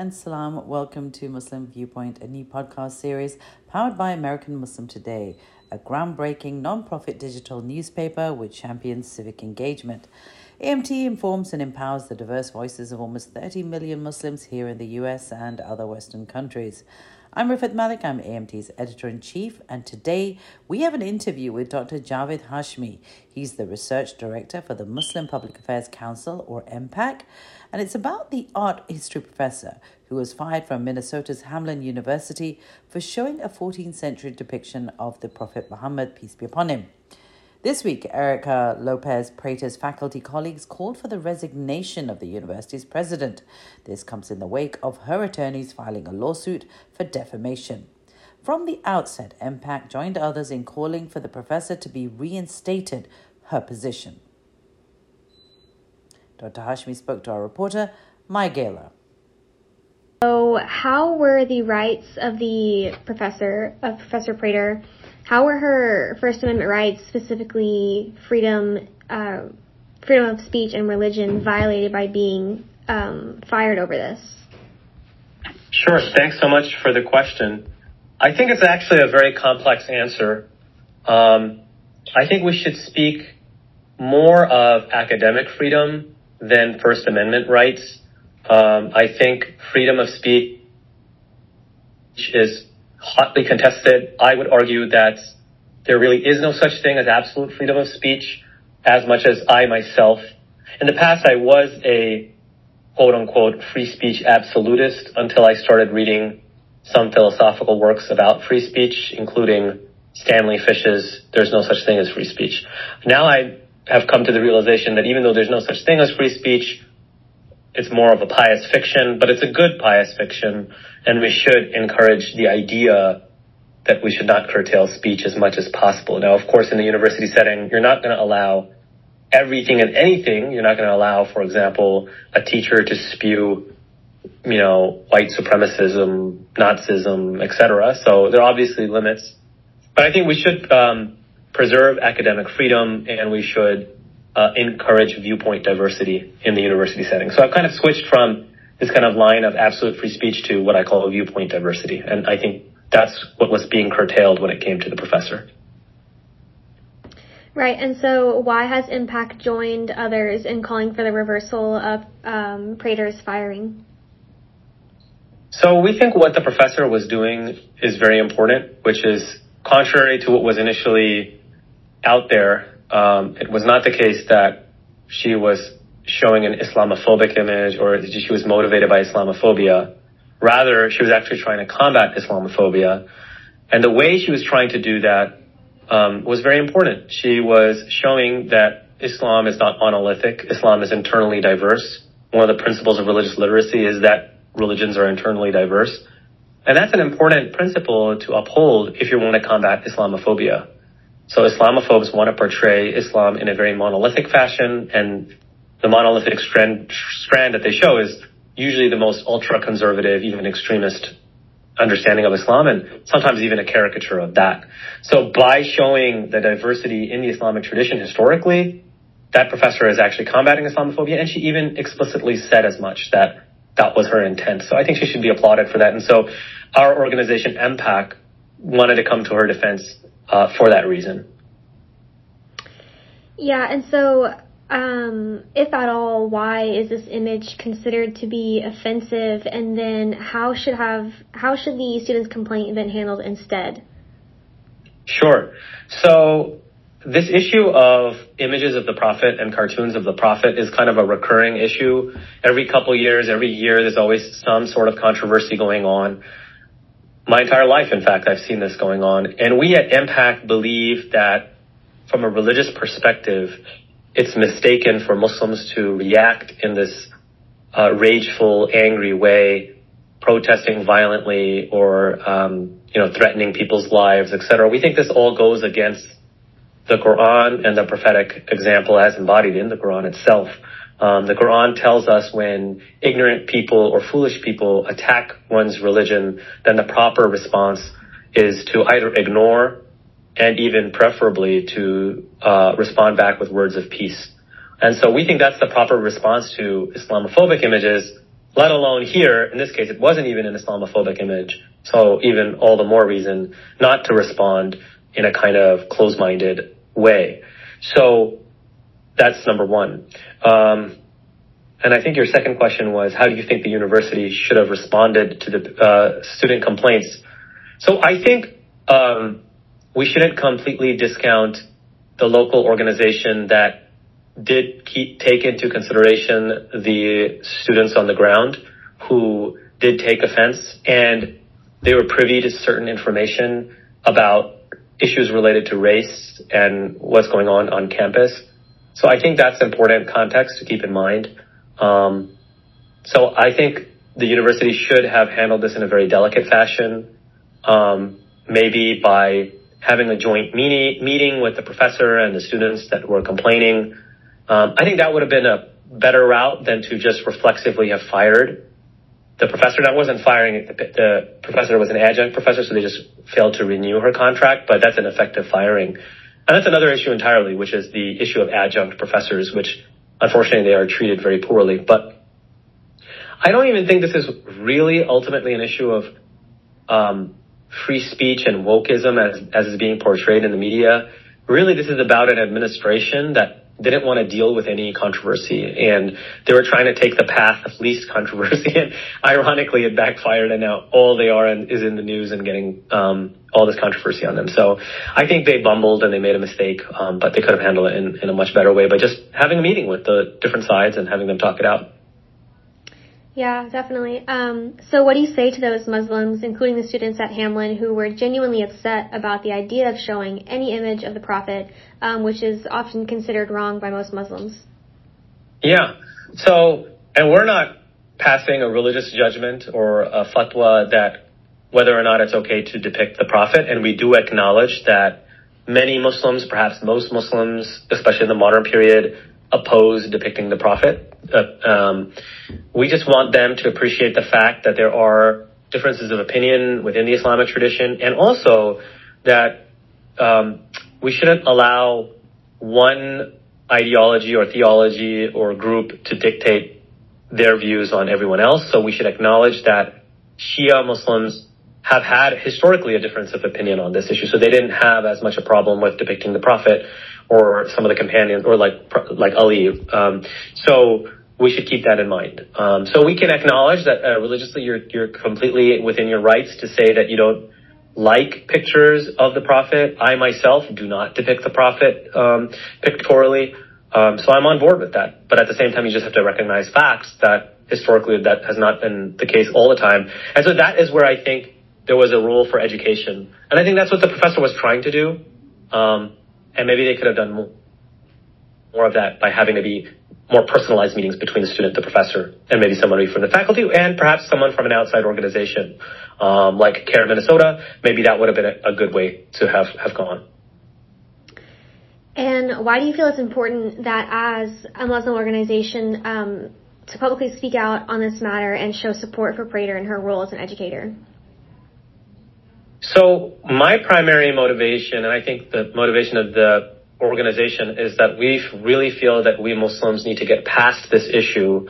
and salam. Welcome to Muslim Viewpoint, a new podcast series powered by American Muslim Today, a groundbreaking non-profit digital newspaper which champions civic engagement. AMT informs and empowers the diverse voices of almost 30 million Muslims here in the US and other Western countries. I'm Rifat Malik, I'm AMT's editor in chief, and today we have an interview with Dr. Javad Hashmi. He's the research director for the Muslim Public Affairs Council, or MPAC, and it's about the art history professor who was fired from Minnesota's Hamline University for showing a 14th century depiction of the Prophet Muhammad, peace be upon him. This week, Erica Lopez Prater's faculty colleagues called for the resignation of the university's president. This comes in the wake of her attorneys filing a lawsuit for defamation. From the outset, MPAC joined others in calling for the professor to be reinstated her position. Dr. Hashmi spoke to our reporter, Mai Gala. So, how were the rights of the professor, of Professor Prater, how were her First Amendment rights, specifically freedom, uh, freedom of speech and religion, violated by being um, fired over this? Sure. Thanks so much for the question. I think it's actually a very complex answer. Um, I think we should speak more of academic freedom than First Amendment rights. Um, I think freedom of speech is hotly contested. I would argue that there really is no such thing as absolute freedom of speech as much as I myself. In the past, I was a quote unquote free speech absolutist until I started reading some philosophical works about free speech, including Stanley Fish's There's No Such Thing as Free Speech. Now I have come to the realization that even though there's no such thing as free speech, it's more of a pious fiction, but it's a good pious fiction, and we should encourage the idea that we should not curtail speech as much as possible. Now, of course, in the university setting, you're not going to allow everything and anything. You're not going to allow, for example, a teacher to spew, you know, white supremacism, Nazism, etc. So there are obviously limits, but I think we should um, preserve academic freedom and we should uh, encourage viewpoint diversity in the university setting. So I've kind of switched from this kind of line of absolute free speech to what I call a viewpoint diversity. And I think that's what was being curtailed when it came to the professor. Right, and so why has MPAC joined others in calling for the reversal of um, Prater's firing? So we think what the professor was doing is very important, which is contrary to what was initially out there um, it was not the case that she was showing an Islamophobic image or she was motivated by Islamophobia. Rather, she was actually trying to combat Islamophobia. And the way she was trying to do that um, was very important. She was showing that Islam is not monolithic. Islam is internally diverse. One of the principles of religious literacy is that religions are internally diverse. And that's an important principle to uphold if you want to combat Islamophobia. So Islamophobes want to portray Islam in a very monolithic fashion, and the monolithic strand, strand that they show is usually the most ultra conservative, even extremist understanding of Islam, and sometimes even a caricature of that. So by showing the diversity in the Islamic tradition historically, that professor is actually combating Islamophobia, and she even explicitly said as much that that was her intent. So I think she should be applauded for that. And so our organization, MPAC, wanted to come to her defense uh, for that reason. Yeah, and so um, if at all, why is this image considered to be offensive? And then how should have how should the student's complaint been handled instead? Sure. So this issue of images of the prophet and cartoons of the prophet is kind of a recurring issue. Every couple years, every year, there's always some sort of controversy going on my entire life, in fact, I've seen this going on. And we at MPAC believe that from a religious perspective, it's mistaken for Muslims to react in this uh, rageful, angry way, protesting violently or um, you know threatening people's lives, etc. We think this all goes against the Quran and the prophetic example as embodied in the Quran itself. Um, the Quran tells us when ignorant people or foolish people attack one's religion, then the proper response is to either ignore and even preferably to uh, respond back with words of peace. And so we think that's the proper response to Islamophobic images. let alone here, in this case, it wasn't even an Islamophobic image. So even all the more reason not to respond in a kind of close-minded way. So that's number one. Um, and I think your second question was, how do you think the university should have responded to the uh, student complaints? So I think um, we shouldn't completely discount the local organization that did keep, take into consideration the students on the ground who did take offense and they were privy to certain information about issues related to race and what's going on on campus. So I think that's important context to keep in mind. Um, so I think the university should have handled this in a very delicate fashion, um, maybe by having a joint meeting, meeting with the professor and the students that were complaining. Um, I think that would have been a better route than to just reflexively have fired the professor. That wasn't firing the, the professor was an adjunct professor, so they just failed to renew her contract. But that's an effective firing, and that's another issue entirely, which is the issue of adjunct professors, which unfortunately they are treated very poorly. But I don't even think this is really ultimately an issue of um, free speech and wokeism as as is being portrayed in the media. Really, this is about an administration that didn't want to deal with any controversy and they were trying to take the path of least controversy and ironically it backfired and now all they are in, is in the news and getting um, all this controversy on them. So i think they bumbled and they made a mistake um, but they could have handled it in, in a much better way by just having a meeting with the different sides and having them talk it out yeah, definitely. Um, so, what do you say to those Muslims, including the students at Hamline, who were genuinely upset about the idea of showing any image of the Prophet, um, which is often considered wrong by most Muslims? Yeah. So, and we're not passing a religious judgment or a fatwa that whether or not it's okay to depict the Prophet, and we do acknowledge that many Muslims, perhaps most Muslims, especially in the modern period, oppose depicting the Prophet. Uh, um, we just want them to appreciate the fact that there are differences of opinion within the Islamic tradition, and also that um, we shouldn't allow one ideology or theology or group to dictate their views on everyone else. So we should acknowledge that Shia Muslims have had historically a difference of opinion on this issue. So they didn't have as much a problem with depicting the Prophet or some of the companions, or like like Ali. Um, so we should keep that in mind. Um, so we can acknowledge that uh, religiously you're you're completely within your rights to say that you don't like pictures of the prophet. I myself do not depict the prophet um, pictorially, um, so I'm on board with that. But at the same time, you just have to recognize facts that historically that has not been the case all the time. And so that is where I think there was a role for education, and I think that's what the professor was trying to do. Um, and maybe they could have done more, more of that by having to be more personalized meetings between the student, the professor, and maybe somebody from the faculty, and perhaps someone from an outside organization, um, like CAIR of Minnesota. Maybe that would have been a, a good way to have, have gone. And why do you feel it's important that as a Muslim organization um, to publicly speak out on this matter and show support for Prater and her role as an educator? So my primary motivation, and I think the motivation of the organization is that we really feel that we Muslims need to get past this issue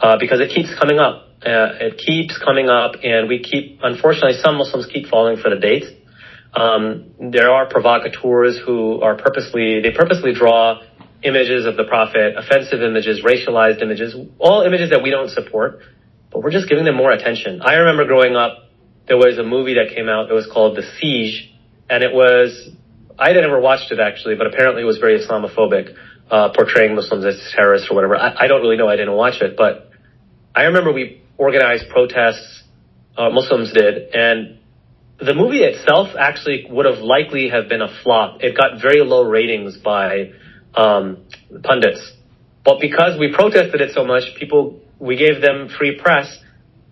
uh, because it keeps coming up. Uh, it keeps coming up, and we keep, unfortunately, some Muslims keep falling for the bait. Um, there are provocateurs who are purposely, they purposely draw images of the Prophet, offensive images, racialized images, all images that we don't support, but we're just giving them more attention. I remember growing up, there was a movie that came out. It was called The Siege, and it was I had never watched it actually, but apparently it was very Islamophobic, uh, portraying Muslims as terrorists or whatever. I, I don't really know. I didn't watch it, but I remember we organized protests. Uh, Muslims did, and the movie itself actually would have likely have been a flop. It got very low ratings by um, pundits, but because we protested it so much, people we gave them free press,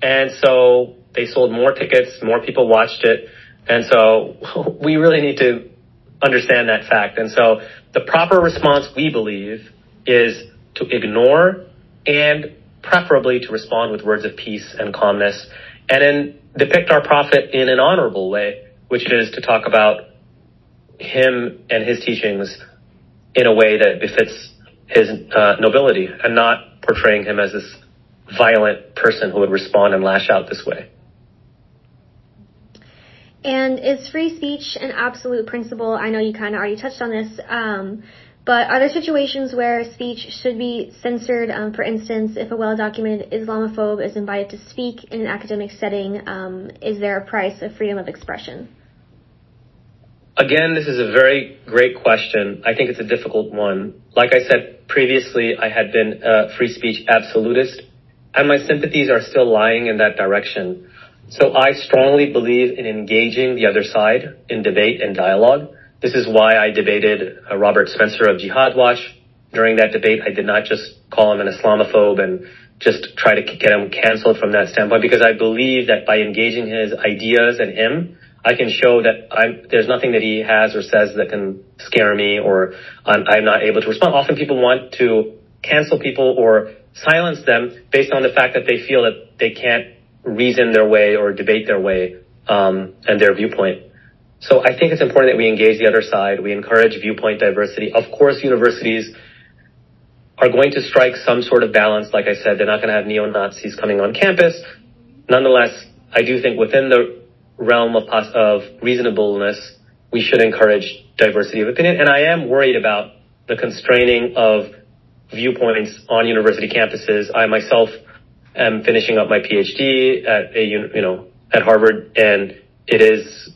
and so they sold more tickets, more people watched it. And so we really need to understand that fact. And so the proper response, we believe, is to ignore and preferably to respond with words of peace and calmness and then depict our prophet in an honorable way, which is to talk about him and his teachings in a way that befits his uh, nobility and not portraying him as this violent person who would respond and lash out this way. And is free speech an absolute principle? I know you kind of already touched on this, um, but are there situations where speech should be censored? Um, for instance, if a well-documented Islamophobe is invited to speak in an academic setting, um, is there a price of freedom of expression? Again, this is a very great question. I think it's a difficult one. Like I said previously, I had been a free speech absolutist, and my sympathies are still lying in that direction. So I strongly believe in engaging the other side in debate and dialogue. This is why I debated uh, Robert Spencer of Jihad Watch. During that debate, I did not just call him an Islamophobe and just try to get him canceled from that standpoint because I believe that by engaging his ideas and him, I can show that I'm, there's nothing that he has or says that can scare me or I'm, I'm not able to respond. Often people want to cancel people or silence them based on the fact that they feel that they can't reason their way or debate their way um, and their viewpoint. So I think it's important that we engage the other side. We encourage viewpoint diversity. Of course, universities are going to strike some sort of balance. Like I said, they're not going to have neo-Nazis coming on campus. Nonetheless, I do think within the realm of, of reasonableness, we should encourage diversity of opinion. And I am worried about the constraining of viewpoints on university campuses. I myself am finishing up my PhD at a, you know, at Harvard and it is,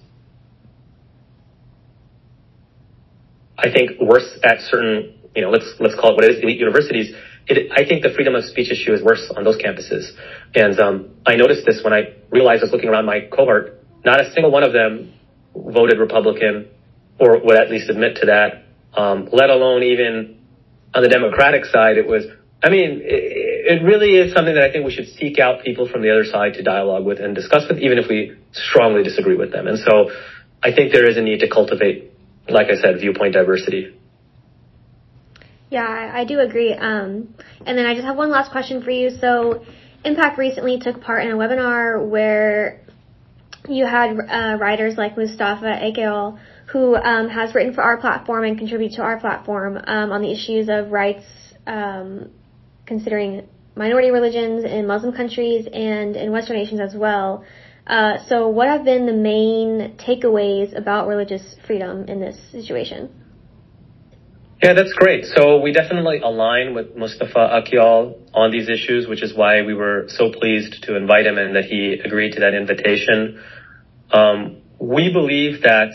I think worse at certain, you know, let's, let's call it what it is, elite universities. It, I think the freedom of speech issue is worse on those campuses. And, um, I noticed this when I realized I was looking around my cohort not a single one of them voted Republican or would at least admit to that, um, let alone even on the Democratic side, it was, I mean, it, really is something that I think we should seek out people from the other side to dialogue with and discuss with, even if we strongly disagree with them. And so I think there is a need to cultivate, like I said, viewpoint diversity. Yeah, I, do agree. Um, and then I just have one last question for you. So, MPAC recently took part in a webinar where you had uh, writers like Mustafa Akyol, who um, has written for our platform and contributed to our platform um, on the issues of rights, um, considering minority religions in Muslim countries and in Western nations as well. Uh, so, what have been the main takeaways about religious freedom in this situation? Yeah, that's great. So we definitely align with Mustafa Akyol on these issues, which is why we were so pleased to invite him and that he agreed to that invitation. Um, we believe that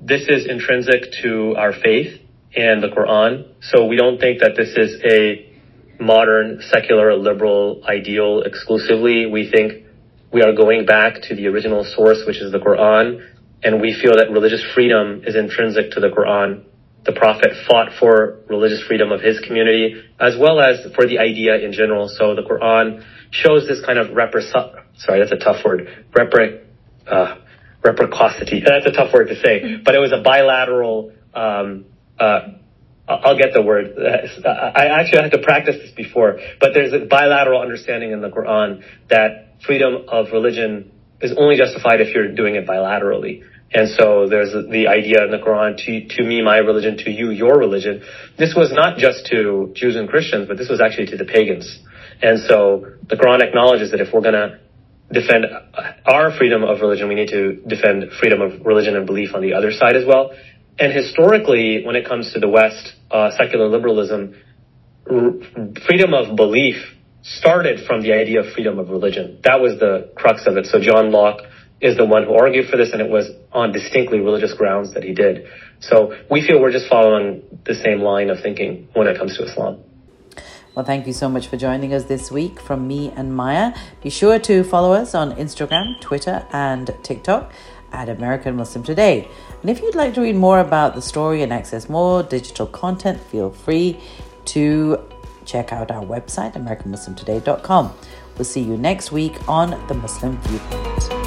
this is intrinsic to our faith and the Quran. So we don't think that this is a modern secular liberal ideal exclusively. We think we are going back to the original source, which is the Quran. And we feel that religious freedom is intrinsic to the Quran. The Prophet fought for religious freedom of his community as well as for the idea in general. So the Quran shows this kind of repres- sorry, that's a tough word. Repre- uh, reciprocity. That's a tough word to say, but it was a bilateral. Um, uh, I'll get the word. Uh, I actually had to practice this before, but there's a bilateral understanding in the Quran that freedom of religion is only justified if you're doing it bilaterally. And so there's the idea in the Quran, to, to me, my religion, to you, your religion. This was not just to Jews and Christians, but this was actually to the pagans. And so the Quran acknowledges that if we're going to defend our freedom of religion, we need to defend freedom of religion and belief on the other side as well. And historically, when it comes to the West, uh, secular liberalism, r- freedom of belief started from the idea of freedom of religion. That was the crux of it. So John Locke is the one who argued for this, and it was on distinctly religious grounds that he did. So we feel we're just following the same line of thinking when it comes to Islam. Well, thank you so much for joining us this week from me and Maya. Be sure to follow us on Instagram, Twitter, and TikTok at American Muslim Today. And if you'd like to read more about the story and access more digital content, feel free to check out our website, AmericanMuslimToday.com. We'll see you next week on The Muslim Viewpoint.